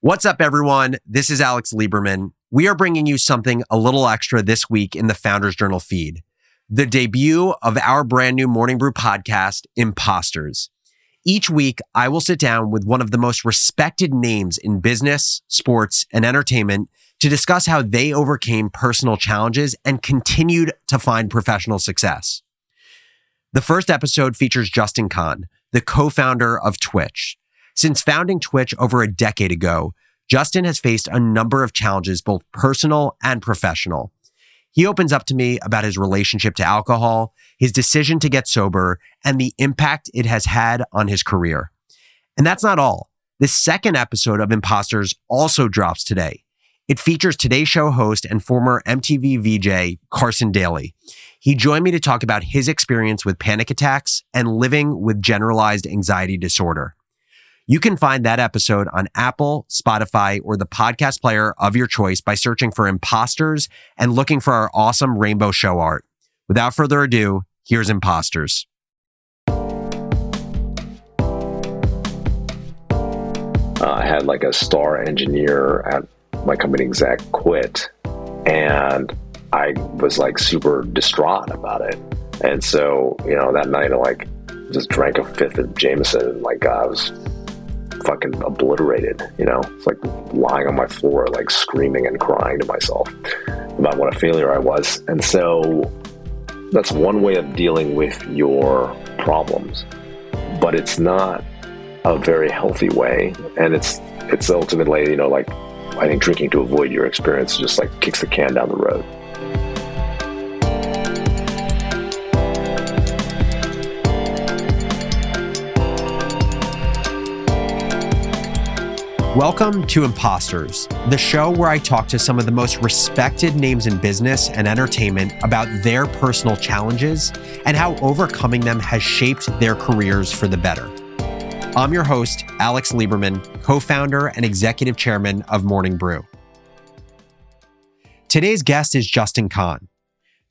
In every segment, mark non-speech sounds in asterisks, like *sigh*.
What's up, everyone? This is Alex Lieberman. We are bringing you something a little extra this week in the Founders Journal feed the debut of our brand new Morning Brew podcast, Imposters. Each week, I will sit down with one of the most respected names in business, sports, and entertainment to discuss how they overcame personal challenges and continued to find professional success. The first episode features Justin Kan, the co founder of Twitch. Since founding Twitch over a decade ago, Justin has faced a number of challenges, both personal and professional. He opens up to me about his relationship to alcohol, his decision to get sober, and the impact it has had on his career. And that's not all. The second episode of Imposters also drops today. It features Today's Show host and former MTV VJ, Carson Daly. He joined me to talk about his experience with panic attacks and living with generalized anxiety disorder. You can find that episode on Apple, Spotify, or the podcast player of your choice by searching for Imposters and looking for our awesome rainbow show art. Without further ado, here's Imposters. Uh, I had like a star engineer at my company exec quit, and I was like super distraught about it. And so, you know, that night I like just drank a fifth of Jameson and like I was fucking obliterated, you know? It's like lying on my floor, like screaming and crying to myself about what a failure I was. And so that's one way of dealing with your problems, but it's not a very healthy way. And it's, it's ultimately, you know, like I think drinking to avoid your experience just like kicks the can down the road. Welcome to Imposters, the show where I talk to some of the most respected names in business and entertainment about their personal challenges and how overcoming them has shaped their careers for the better. I'm your host, Alex Lieberman, co founder and executive chairman of Morning Brew. Today's guest is Justin Kan.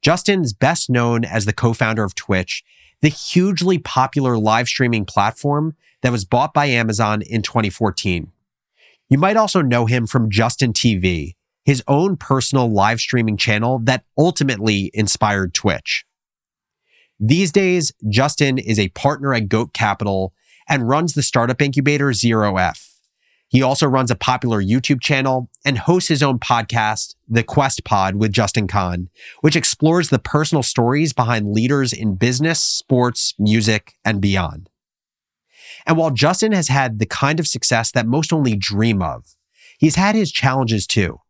Justin's best known as the co founder of Twitch, the hugely popular live streaming platform that was bought by Amazon in 2014. You might also know him from Justin TV, his own personal live streaming channel that ultimately inspired Twitch. These days, Justin is a partner at Goat Capital and runs the startup incubator Zero F. He also runs a popular YouTube channel and hosts his own podcast, The Quest Pod with Justin Kan, which explores the personal stories behind leaders in business, sports, music, and beyond. And while Justin has had the kind of success that most only dream of, he's had his challenges too.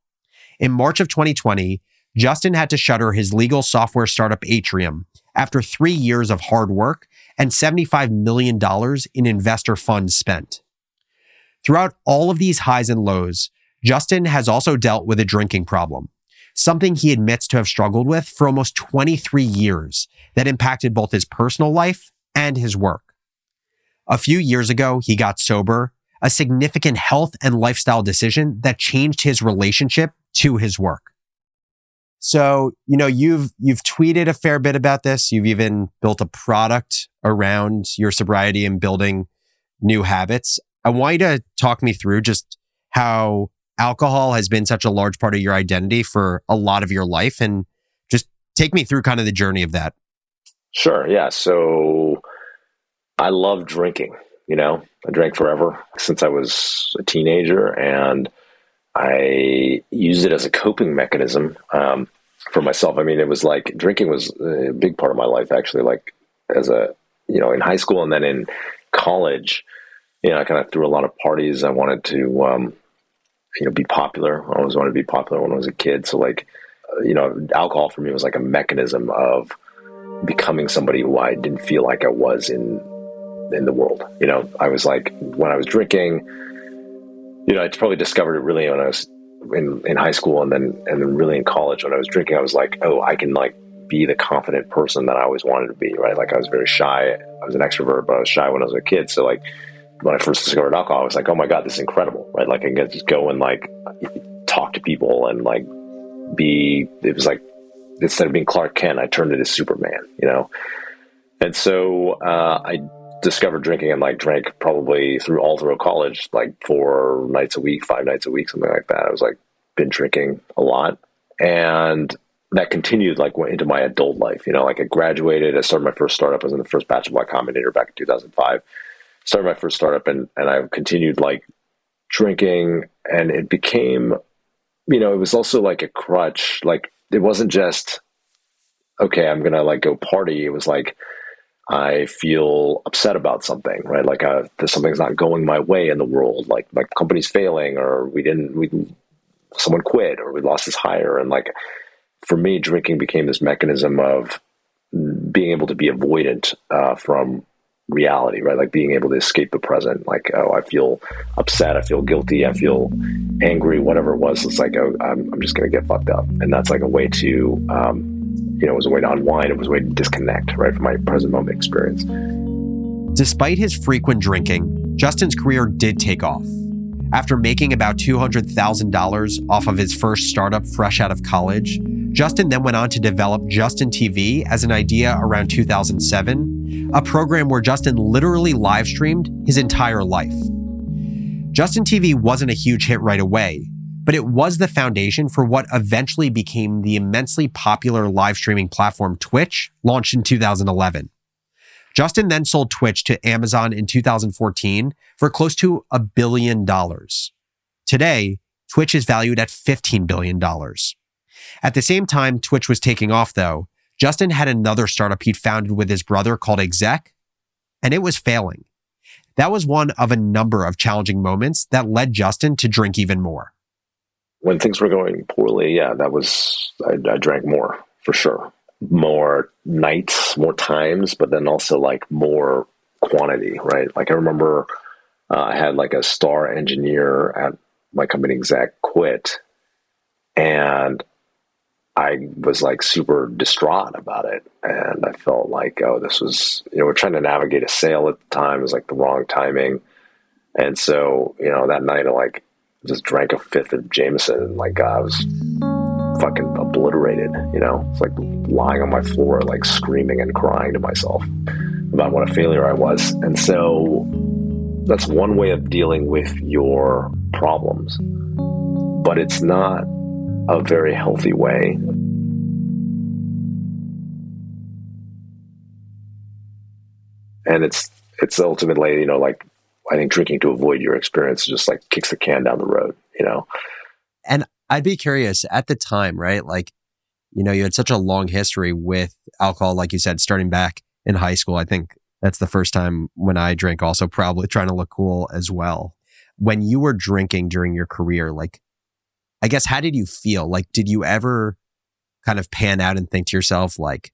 In March of 2020, Justin had to shutter his legal software startup Atrium after three years of hard work and $75 million in investor funds spent. Throughout all of these highs and lows, Justin has also dealt with a drinking problem, something he admits to have struggled with for almost 23 years that impacted both his personal life and his work. A few years ago, he got sober, a significant health and lifestyle decision that changed his relationship to his work. So, you know, you've, you've tweeted a fair bit about this. You've even built a product around your sobriety and building new habits. I want you to talk me through just how alcohol has been such a large part of your identity for a lot of your life and just take me through kind of the journey of that. Sure. Yeah. So I love drinking. You know, I drank forever since I was a teenager, and I used it as a coping mechanism um, for myself. I mean, it was like drinking was a big part of my life, actually. Like as a you know, in high school and then in college, you know, I kind of threw a lot of parties. I wanted to, um, you know, be popular. I always wanted to be popular when I was a kid. So, like, you know, alcohol for me was like a mechanism of becoming somebody who I didn't feel like I was in in the world. You know, I was like when I was drinking, you know, I probably discovered it really when I was in, in high school and then and then really in college when I was drinking, I was like, oh, I can like be the confident person that I always wanted to be, right? Like I was very shy. I was an extrovert, but I was shy when I was a kid. So like when I first discovered alcohol, I was like, oh my God, this is incredible, right? Like I can just go and like talk to people and like be, it was like, instead of being Clark Kent, I turned into Superman, you know? And so uh, I discovered drinking and like drank probably through all through college, like four nights a week, five nights a week, something like that. I was like been drinking a lot, and that continued like went into my adult life. You know, like I graduated, I started my first startup. I was in the first batch of Y Combinator back in 2005. Started my first startup, and and I continued like drinking, and it became, you know, it was also like a crutch. Like it wasn't just okay, I'm gonna like go party. It was like I feel upset about something, right? Like uh, something's not going my way in the world, like like company's failing, or we didn't, we someone quit, or we lost this hire, and like for me, drinking became this mechanism of being able to be avoidant uh, from reality, right? Like being able to escape the present. Like, oh, I feel upset, I feel guilty, I feel angry, whatever it was. It's like, oh, I'm, I'm just going to get fucked up, and that's like a way to um, you know, it was a way to unwind. It was a way to disconnect, right, from my present moment experience. Despite his frequent drinking, Justin's career did take off. After making about $200,000 off of his first startup fresh out of college, Justin then went on to develop Justin TV as an idea around 2007, a program where Justin literally live streamed his entire life. Justin TV wasn't a huge hit right away, but it was the foundation for what eventually became the immensely popular live streaming platform Twitch, launched in 2011. Justin then sold Twitch to Amazon in 2014 for close to a billion dollars. Today, Twitch is valued at $15 billion. At the same time Twitch was taking off, though, Justin had another startup he'd founded with his brother called Exec, and it was failing. That was one of a number of challenging moments that led Justin to drink even more when things were going poorly, yeah, that was I, I drank more for sure, more nights, more times, but then also like more quantity, right? Like I remember uh, I had like a star engineer at my company exec quit, and I was like super distraught about it, and I felt like oh, this was you know we're trying to navigate a sale at the time, it was like the wrong timing, and so you know that night I like just drank a fifth of Jameson and like I was fucking obliterated, you know? It's like lying on my floor, like screaming and crying to myself about what a failure I was. And so that's one way of dealing with your problems, but it's not a very healthy way. And it's it's ultimately, you know, like I think drinking to avoid your experience just like kicks the can down the road, you know? And I'd be curious at the time, right? Like, you know, you had such a long history with alcohol, like you said, starting back in high school. I think that's the first time when I drank, also probably *laughs* trying to look cool as well. When you were drinking during your career, like, I guess, how did you feel? Like, did you ever kind of pan out and think to yourself, like,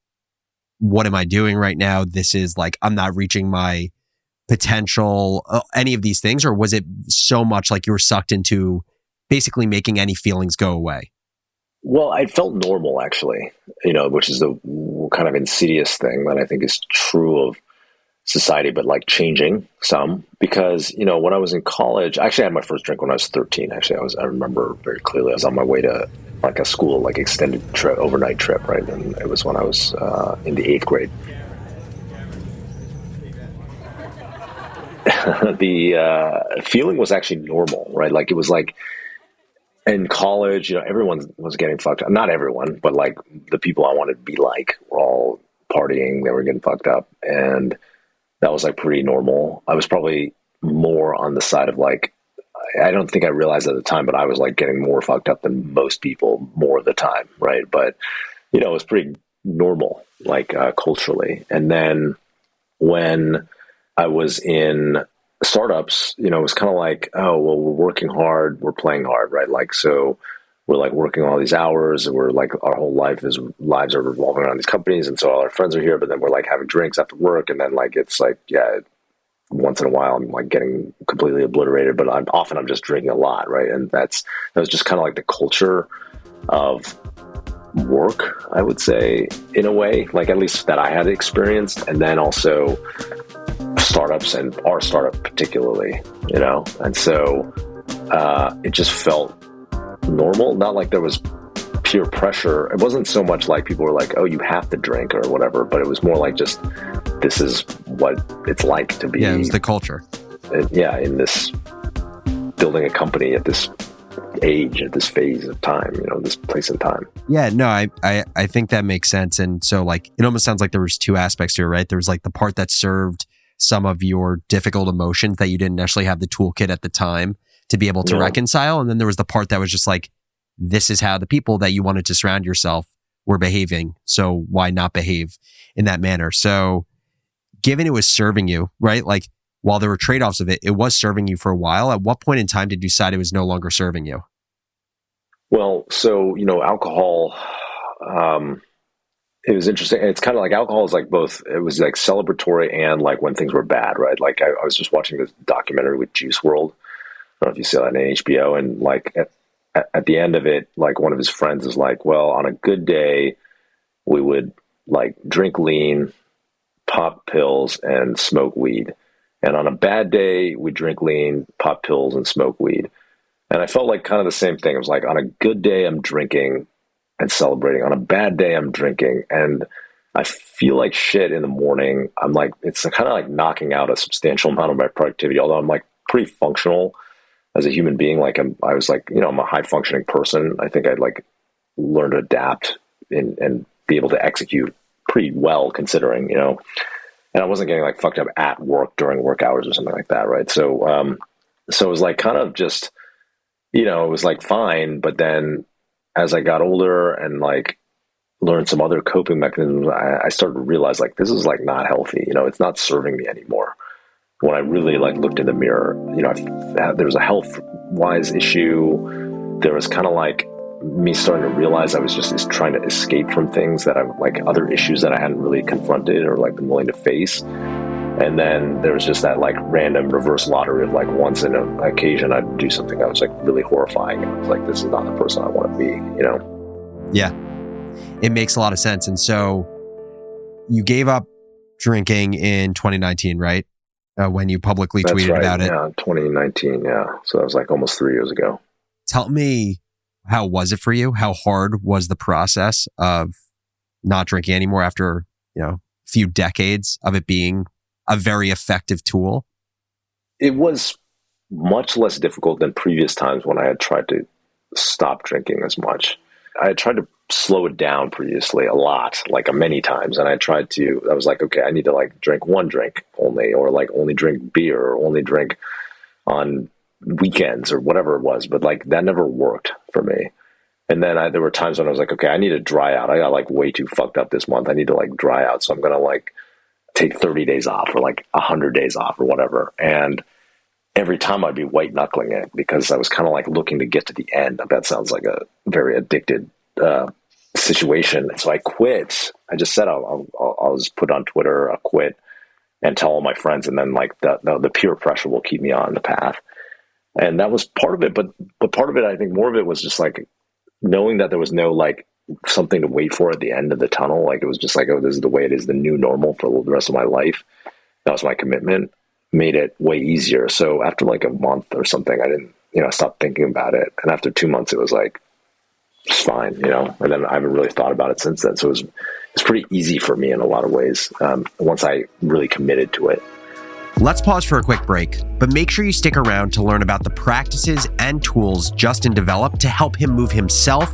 what am I doing right now? This is like, I'm not reaching my potential, uh, any of these things? Or was it so much like you were sucked into basically making any feelings go away? Well, I felt normal actually, you know, which is the kind of insidious thing that I think is true of society, but like changing some because, you know, when I was in college, I actually I had my first drink when I was 13. Actually, I was, I remember very clearly, I was on my way to like a school, like extended trip, overnight trip, right? And it was when I was uh, in the eighth grade. *laughs* the uh, feeling was actually normal, right? Like it was like in college, you know, everyone was getting fucked up. Not everyone, but like the people I wanted to be like were all partying. They were getting fucked up, and that was like pretty normal. I was probably more on the side of like I don't think I realized at the time, but I was like getting more fucked up than most people more of the time, right? But you know, it was pretty normal, like uh, culturally. And then when I was in startups, you know, it was kind of like, oh, well, we're working hard, we're playing hard, right? Like, so we're like working all these hours, and we're like, our whole life is lives are revolving around these companies, and so all our friends are here, but then we're like having drinks after work, and then like it's like, yeah, once in a while I'm like getting completely obliterated, but I'm often I'm just drinking a lot, right? And that's that was just kind of like the culture of work, I would say, in a way, like at least that I had experienced, and then also startups and our startup particularly, you know, and so uh, it just felt normal. Not like there was peer pressure. It wasn't so much like people were like, "Oh, you have to drink" or whatever, but it was more like just this is what it's like to be. Yeah, it was the culture. Uh, yeah, in this building a company at this age, at this phase of time, you know, this place and time. Yeah, no, I, I, I think that makes sense. And so, like, it almost sounds like there was two aspects to it, right? There was like the part that served some of your difficult emotions that you didn't actually have the toolkit at the time to be able to yeah. reconcile. And then there was the part that was just like, this is how the people that you wanted to surround yourself were behaving. So why not behave in that manner? So given it was serving you, right? Like while there were trade offs of it, it was serving you for a while. At what point in time did you decide it was no longer serving you? Well, so, you know, alcohol, um, it was interesting. It's kind of like alcohol is like both, it was like celebratory and like when things were bad, right? Like I, I was just watching this documentary with Juice WRLD. I don't know if you see that on HBO. And like at, at the end of it, like one of his friends is like, well, on a good day, we would like drink lean, pop pills, and smoke weed and on a bad day, we drink lean, pop pills, and smoke weed. And I felt like kind of the same thing. It was like on a good day, I'm drinking and celebrating. On a bad day, I'm drinking. And I feel like shit in the morning. I'm like, it's kind of like knocking out a substantial amount of my productivity, although I'm like pretty functional as a human being. Like I'm, I was like, you know, I'm a high functioning person. I think I'd like learn to adapt and, and be able to execute pretty well considering, you know, and I wasn't getting like fucked up at work during work hours or something like that, right? So, um, so it was like kind of just, you know, it was like fine, but then as I got older and like learned some other coping mechanisms, I, I started to realize like this is like not healthy. You know, it's not serving me anymore. When I really like looked in the mirror, you know, I, there was a health wise issue. There was kind of like me starting to realize I was just trying to escape from things that I'm like other issues that I hadn't really confronted or like been willing to face. And then there was just that like random reverse lottery of like once in an occasion I'd do something that was like really horrifying. And I was like, this is not the person I want to be, you know? Yeah. It makes a lot of sense. And so you gave up drinking in 2019, right? Uh, when you publicly That's tweeted right. about it. Yeah, 2019. Yeah. So that was like almost three years ago. Tell me how was it for you? How hard was the process of not drinking anymore after, you know, a few decades of it being a very effective tool? It was much less difficult than previous times when I had tried to stop drinking as much. I had tried to slow it down previously a lot, like uh, many times. And I tried to, I was like, okay, I need to like drink one drink only, or like only drink beer, or only drink on weekends or whatever it was, but like that never worked for me. And then I, there were times when I was like, okay, I need to dry out. I got like way too fucked up this month. I need to like dry out. So I'm to like take 30 days off or like 100 days off or whatever. And every time I'd be white knuckling it because I was kind of like looking to get to the end. That sounds like a very addicted uh, situation. So I quit. I just said I'll, I'll, I'll just put on Twitter, I'll quit and tell all my friends. And then like the, the, the peer pressure will keep me on the path and that was part of it. But but part of it, I think, more of it was just like knowing that there was no like something to wait for at the end of the tunnel. Like it was just like, oh, this is the way it is, the new normal for the rest of my life. That was my commitment. Made it way easier. So after like a month or something, I didn't, you know, I stopped thinking about it. And after two months, it was like, it's fine, you know. And then I haven't really thought about it since then. So it was it's pretty easy for me in a lot of ways um, once I really committed to it. Let's pause for a quick break, but make sure you stick around to learn about the practices and tools Justin developed to help him move himself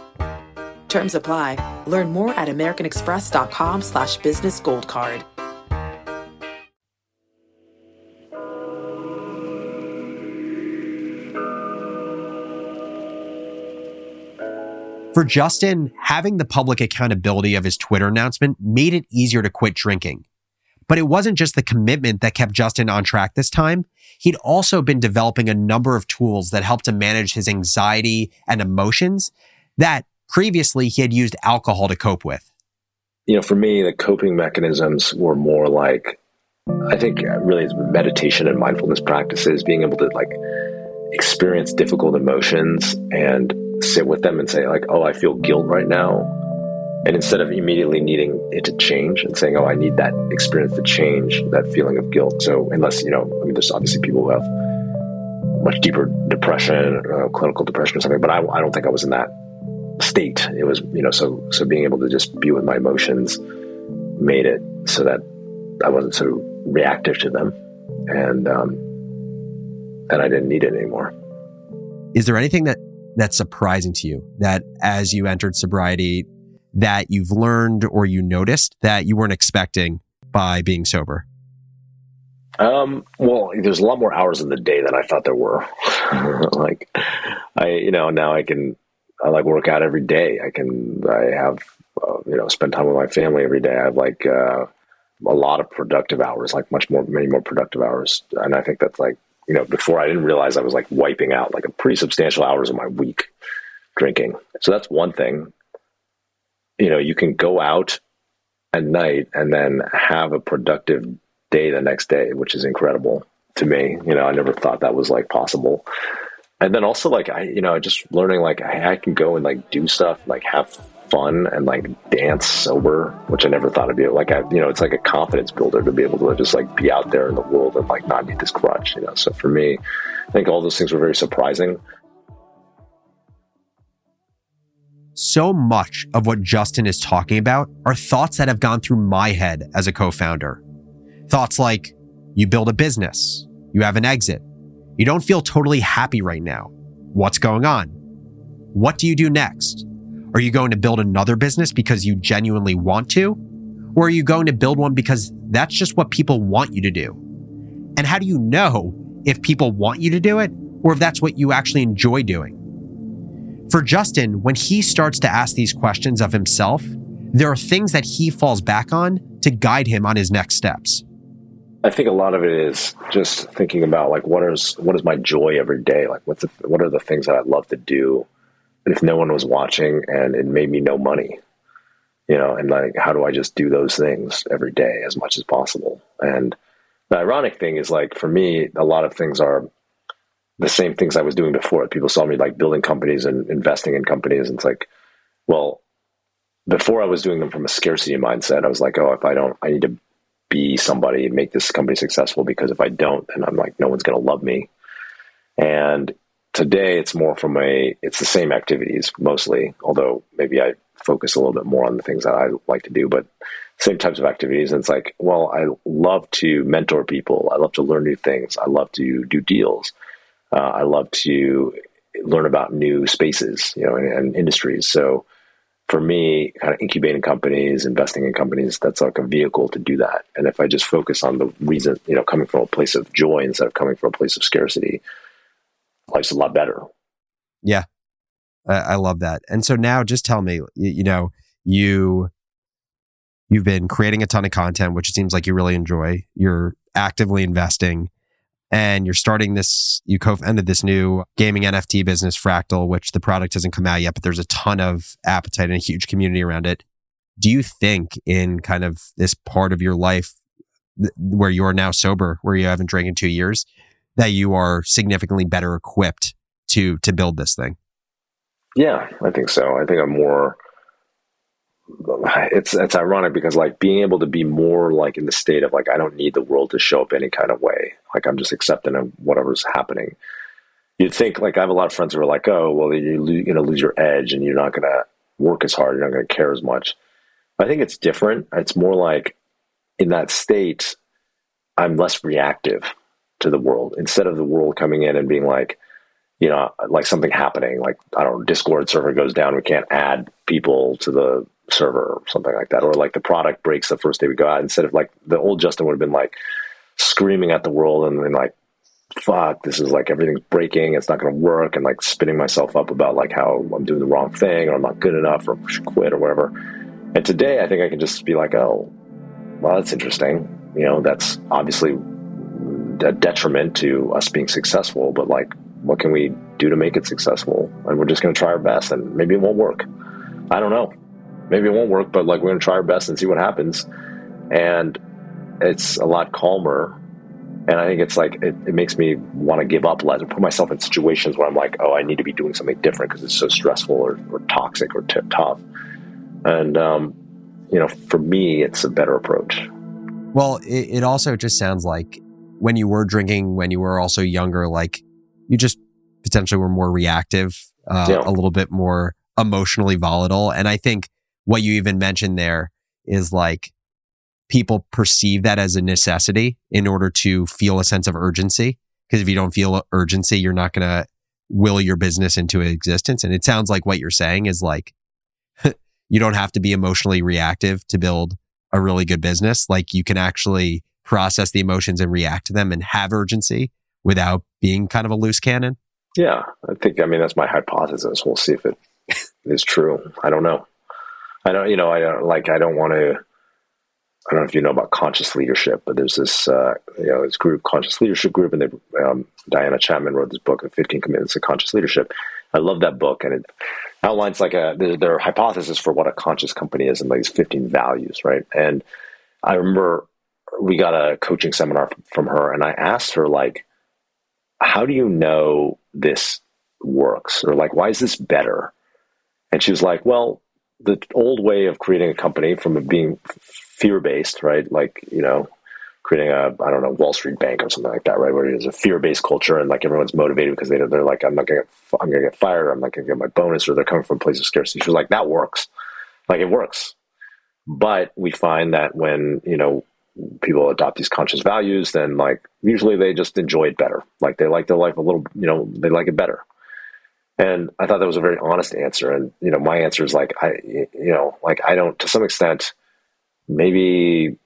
Terms apply. Learn more at americanexpress.com slash business gold card. For Justin, having the public accountability of his Twitter announcement made it easier to quit drinking. But it wasn't just the commitment that kept Justin on track this time. He'd also been developing a number of tools that helped him manage his anxiety and emotions that previously he had used alcohol to cope with. You know, for me, the coping mechanisms were more like I think really it's meditation and mindfulness practices, being able to like experience difficult emotions and sit with them and say like, oh, I feel guilt right now. And instead of immediately needing it to change and saying, oh, I need that experience to change that feeling of guilt. So unless, you know, I mean, there's obviously people who have much deeper depression, uh, clinical depression or something, but I, I don't think I was in that state. It was, you know, so, so being able to just be with my emotions made it so that I wasn't so reactive to them. And, um, and I didn't need it anymore. Is there anything that that's surprising to you that as you entered sobriety that you've learned or you noticed that you weren't expecting by being sober? Um, well, there's a lot more hours in the day than I thought there were. *laughs* like, I, you know, now I can, I like work out every day. I can, I have, uh, you know, spend time with my family every day. I have like, uh, a lot of productive hours, like much more, many more productive hours. And I think that's like, you know, before I didn't realize I was like wiping out like a pretty substantial hours of my week drinking. So that's one thing. You know, you can go out at night and then have a productive day the next day, which is incredible to me. You know, I never thought that was like possible. And then also like I, you know, just learning like I, I can go and like do stuff, like have fun and like dance sober, which I never thought I'd be like. I, you know, it's like a confidence builder to be able to just like be out there in the world and like not need this crutch. You know, so for me, I think all those things were very surprising. So much of what Justin is talking about are thoughts that have gone through my head as a co-founder. Thoughts like you build a business, you have an exit, you don't feel totally happy right now. What's going on? What do you do next? Are you going to build another business because you genuinely want to? Or are you going to build one because that's just what people want you to do? And how do you know if people want you to do it or if that's what you actually enjoy doing? For Justin, when he starts to ask these questions of himself, there are things that he falls back on to guide him on his next steps. I think a lot of it is just thinking about like what is what is my joy every day? Like what's the, what are the things that I love to do? If no one was watching and it made me no money you know and like how do i just do those things every day as much as possible? And the ironic thing is like for me a lot of things are the same things i was doing before. People saw me like building companies and investing in companies. And it's like well before i was doing them from a scarcity mindset i was like oh if i don't i need to be somebody make this company successful because if i don't then i'm like no one's going to love me. And today it's more from a it's the same activities mostly although maybe i focus a little bit more on the things that i like to do but same types of activities. And it's like well i love to mentor people. I love to learn new things. I love to do deals. Uh, i love to learn about new spaces you know and, and industries. So for me kind of incubating companies investing in companies that's like a vehicle to do that and if i just focus on the reason you know coming from a place of joy instead of coming from a place of scarcity life's a lot better. Yeah. I, love that. And so now just tell me, you, you know, you, you've been creating a ton of content, which it seems like you really enjoy. You're actively investing and you're starting this, you co-founded this new gaming NFT business, Fractal, which the product hasn't come out yet, but there's a ton of appetite and a huge community around it. Do you think in kind of this part of your life th- where you're now sober, where you haven't drank in two years, that you are significantly better equipped to to build this thing. Yeah, I think so. I think I'm more it's it's ironic because like being able to be more like in the state of like I don't need the world to show up any kind of way. Like I'm just accepting of whatever's happening. You'd think like I have a lot of friends who are like, oh, well, you're going to lose your edge and you're not going to work as hard. You're not going to care as much. I think it's different. It's more like in that state, I'm less reactive to the world instead of the world coming in and being like, you know, like something happening, like I don't know, Discord server goes down, we can't add people to the server or something like that, or like the product breaks the first day we go out. Instead of like the old Justin would have been like screaming at the world and, and like, fuck, this is like everything's breaking, it's not going to work, and like spinning myself up about like how I'm doing the wrong thing or I'm not good enough or should quit or whatever. And today, I think I can just be like, oh, well, that's interesting. You know, that's obviously a detriment to us being successful, but like, what can we do to make it successful? And we're just going to try our best, and maybe it won't work. I don't know. Maybe it won't work, but like, we're going to try our best and see what happens. And it's a lot calmer. And I think it's like, it, it makes me want to give up less or put myself in situations where I'm like, oh, I need to be doing something different because it's so stressful or, or toxic or t- tough. And, um, you know, for me, it's a better approach. Well, it, it also just sounds like when you were drinking, when you were also younger, like you just potentially were more reactive, uh, yeah. a little bit more emotionally volatile. And I think what you even mentioned there is like people perceive that as a necessity in order to feel a sense of urgency. Because if you don't feel urgency, you're not going to will your business into existence. And it sounds like what you're saying is like, *laughs* you don't have to be emotionally reactive to build a really good business. Like you can actually process the emotions and react to them and have urgency without being kind of a loose cannon. Yeah. I think, I mean, that's my hypothesis. We'll see if it is true. I don't know. I don't, you know, I don't like, I don't want to, I don't know if you know about conscious leadership, but there's this, uh, you know, this group, conscious leadership group, and they, um, Diana Chapman wrote this book, The 15 Commitments to Conscious Leadership. I love that book, and it outlines like a their, their hypothesis for what a conscious company is, and like these 15 values, right? And I remember we got a coaching seminar from her, and I asked her like, "How do you know this works, or like, why is this better?" And she was like, "Well, the old way of creating a company from being fear based, right? Like, you know, creating a, I don't know, Wall Street bank or something like that, right? Where it's a fear based culture and like everyone's motivated because they, they're like, I'm not going to, I'm going to get fired. I'm not going to get my bonus or they're coming from a place of scarcity. She's like, that works. Like it works. But we find that when, you know, people adopt these conscious values, then like usually they just enjoy it better. Like they like their life a little, you know, they like it better. And I thought that was a very honest answer. And, you know, my answer is like, I, you know, like I don't, to some extent, maybe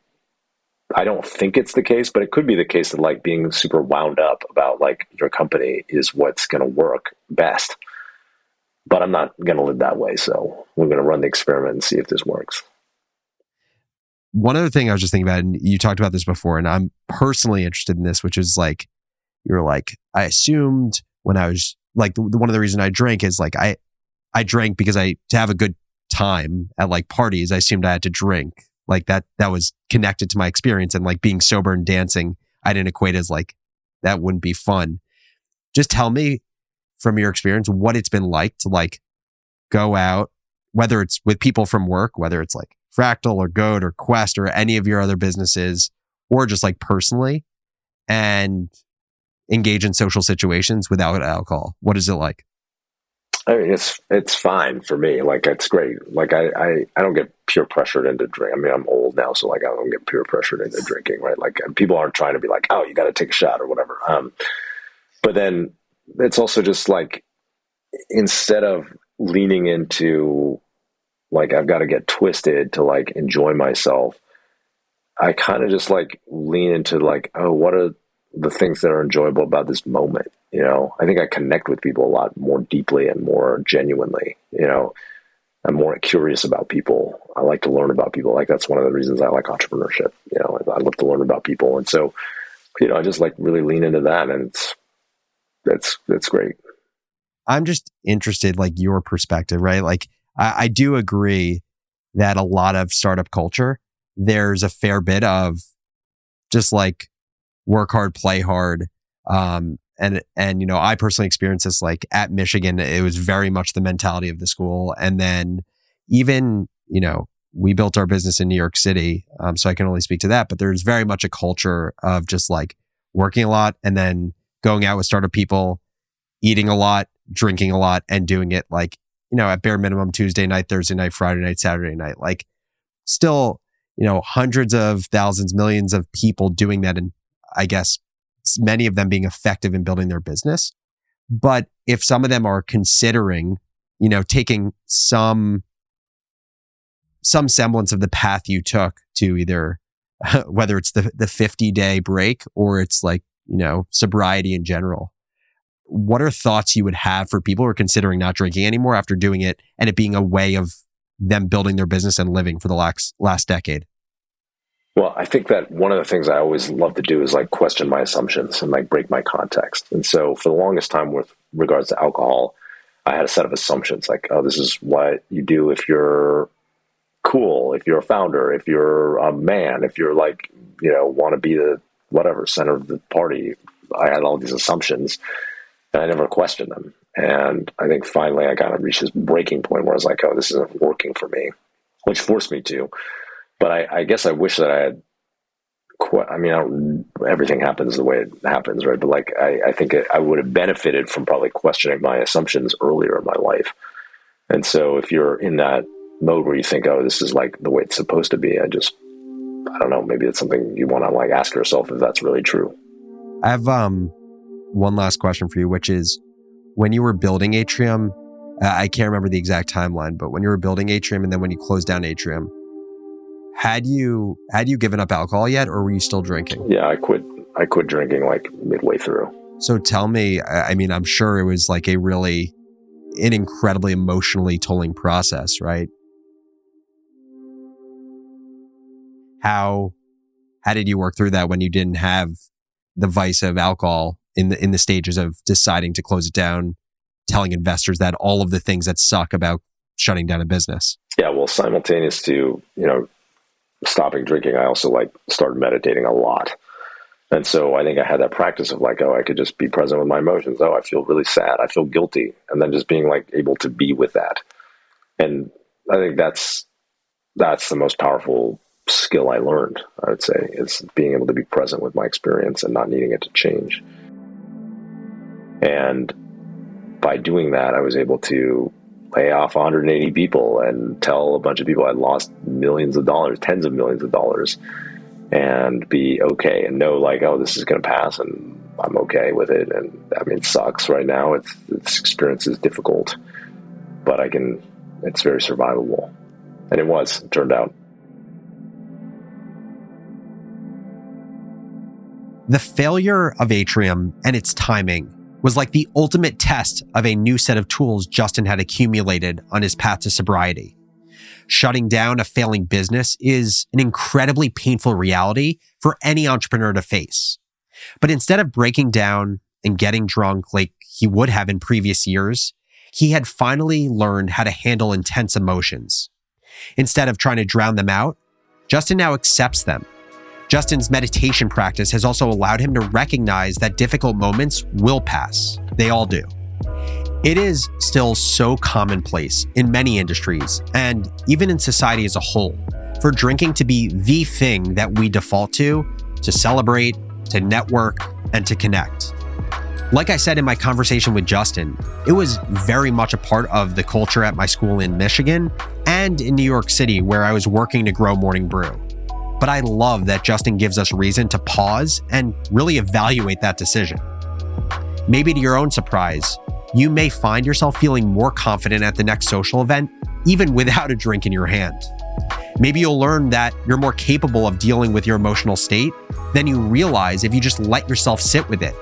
I don't think it's the case, but it could be the case that like being super wound up about like your company is what's going to work best. But I'm not going to live that way. So we're going to run the experiment and see if this works. One other thing I was just thinking about, and you talked about this before, and I'm personally interested in this, which is like, you're like, I assumed when I was like the, one of the reasons I drank is like I I drank because I to have a good time at like parties. I assumed I had to drink like that. That was connected to my experience and like being sober and dancing. I didn't equate as like that wouldn't be fun. Just tell me from your experience what it's been like to like go out, whether it's with people from work, whether it's like Fractal or Goat or Quest or any of your other businesses, or just like personally, and engage in social situations without alcohol? What is it like? I mean, it's it's fine for me. Like it's great. Like I, I, I don't get peer pressured into drink. I mean, I'm old now, so like I don't get peer pressured into drinking, right? Like people aren't trying to be like, oh, you got to take a shot or whatever. Um, but then it's also just like instead of leaning into like I've got to get twisted to like enjoy myself, I kind of just like lean into like, oh, what are the things that are enjoyable about this moment. You know, I think I connect with people a lot more deeply and more genuinely. You know, I'm more curious about people. I like to learn about people. Like that's one of the reasons I like entrepreneurship. You know, I love to learn about people, and so you know, I just like really lean into that, and it's that's that's great. I'm just interested, like your perspective, right? Like I, I do agree that a lot of startup culture, there's a fair bit of just like work hard, play hard. Um, and, and, you know, I personally experienced this like at Michigan. It was very much the mentality of the school. And then even, you know, we built our business in New York City. Um, so I can only speak to that, but there's very much a culture of just like working a lot and then going out with startup people, eating a lot, drinking a lot and doing it like, you know, at bare minimum Tuesday night, Thursday night, Friday night, Saturday night, like still, you know, hundreds of thousands, millions of people doing that in I guess many of them being effective in building their business. But if some of them are considering, you know, taking some, some semblance of the path you took to either, *laughs* whether it's the, the 50 day break or it's like, you know, sobriety in general, what are thoughts you would have for people who are considering not drinking anymore after doing it and it being a way of them building their business and living for the last, last decade? Well, I think that one of the things I always love to do is like question my assumptions and like break my context. And so for the longest time with regards to alcohol, I had a set of assumptions like, oh, this is what you do if you're cool, if you're a founder, if you're a man, if you're like, you know, want to be the whatever center of the party. I had all these assumptions and I never questioned them. And I think finally I kind of reached this breaking point where I was like, oh, this isn't working for me, which forced me to. But I, I guess I wish that I had. I mean, I everything happens the way it happens, right? But like, I, I think I would have benefited from probably questioning my assumptions earlier in my life. And so, if you're in that mode where you think, "Oh, this is like the way it's supposed to be," I just, I don't know. Maybe it's something you want to like ask yourself if that's really true. I have um one last question for you, which is when you were building Atrium, I can't remember the exact timeline, but when you were building Atrium and then when you closed down Atrium, had you had you given up alcohol yet, or were you still drinking? Yeah, I quit. I quit drinking like midway through. So tell me, I mean, I'm sure it was like a really, an incredibly emotionally tolling process, right? How, how did you work through that when you didn't have the vice of alcohol in the in the stages of deciding to close it down, telling investors that all of the things that suck about shutting down a business? Yeah, well, simultaneous to you know stopping drinking, I also like started meditating a lot. And so I think I had that practice of like, oh, I could just be present with my emotions. Oh, I feel really sad. I feel guilty. And then just being like able to be with that. And I think that's that's the most powerful skill I learned, I would say, is being able to be present with my experience and not needing it to change. And by doing that, I was able to lay off 180 people and tell a bunch of people I'd lost millions of dollars, tens of millions of dollars, and be okay and know like, oh, this is going to pass and I'm okay with it. And I mean, it sucks right now. It's this experience is difficult, but I can. It's very survivable, and it was. It turned out. The failure of Atrium and its timing was like the ultimate test of a new set of tools Justin had accumulated on his path to sobriety. Shutting down a failing business is an incredibly painful reality for any entrepreneur to face. But instead of breaking down and getting drunk like he would have in previous years, he had finally learned how to handle intense emotions. Instead of trying to drown them out, Justin now accepts them Justin's meditation practice has also allowed him to recognize that difficult moments will pass. They all do. It is still so commonplace in many industries and even in society as a whole for drinking to be the thing that we default to to celebrate, to network, and to connect. Like I said in my conversation with Justin, it was very much a part of the culture at my school in Michigan and in New York City where I was working to grow Morning Brew. But I love that Justin gives us reason to pause and really evaluate that decision. Maybe to your own surprise, you may find yourself feeling more confident at the next social event, even without a drink in your hand. Maybe you'll learn that you're more capable of dealing with your emotional state than you realize if you just let yourself sit with it.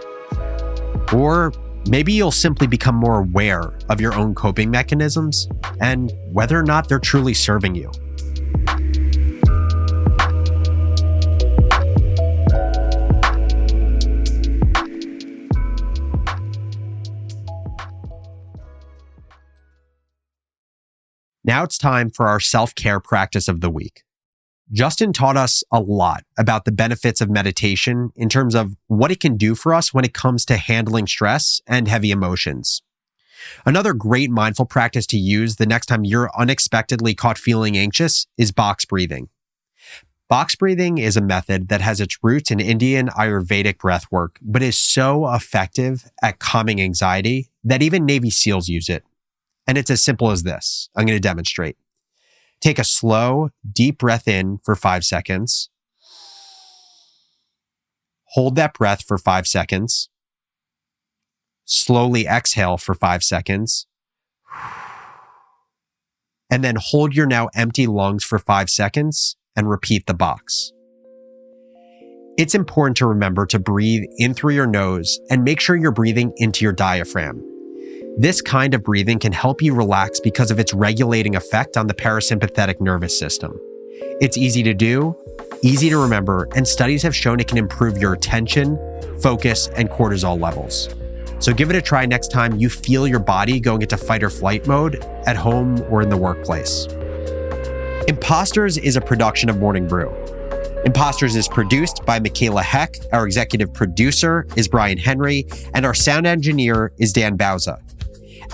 Or maybe you'll simply become more aware of your own coping mechanisms and whether or not they're truly serving you. Now it's time for our self care practice of the week. Justin taught us a lot about the benefits of meditation in terms of what it can do for us when it comes to handling stress and heavy emotions. Another great mindful practice to use the next time you're unexpectedly caught feeling anxious is box breathing. Box breathing is a method that has its roots in Indian Ayurvedic breathwork, but is so effective at calming anxiety that even Navy SEALs use it. And it's as simple as this. I'm going to demonstrate. Take a slow, deep breath in for five seconds. Hold that breath for five seconds. Slowly exhale for five seconds. And then hold your now empty lungs for five seconds and repeat the box. It's important to remember to breathe in through your nose and make sure you're breathing into your diaphragm. This kind of breathing can help you relax because of its regulating effect on the parasympathetic nervous system. It's easy to do, easy to remember, and studies have shown it can improve your attention, focus, and cortisol levels. So give it a try next time you feel your body going into fight or flight mode at home or in the workplace. Imposters is a production of Morning Brew. Imposters is produced by Michaela Heck. Our executive producer is Brian Henry, and our sound engineer is Dan Bauza.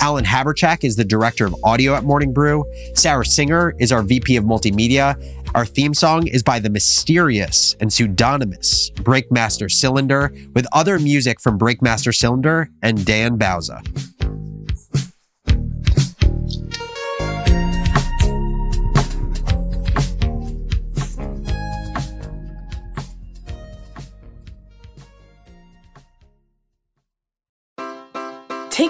Alan Haburchak is the director of audio at Morning Brew. Sarah Singer is our VP of multimedia. Our theme song is by the mysterious and pseudonymous Breakmaster Cylinder, with other music from Breakmaster Cylinder and Dan Bauza.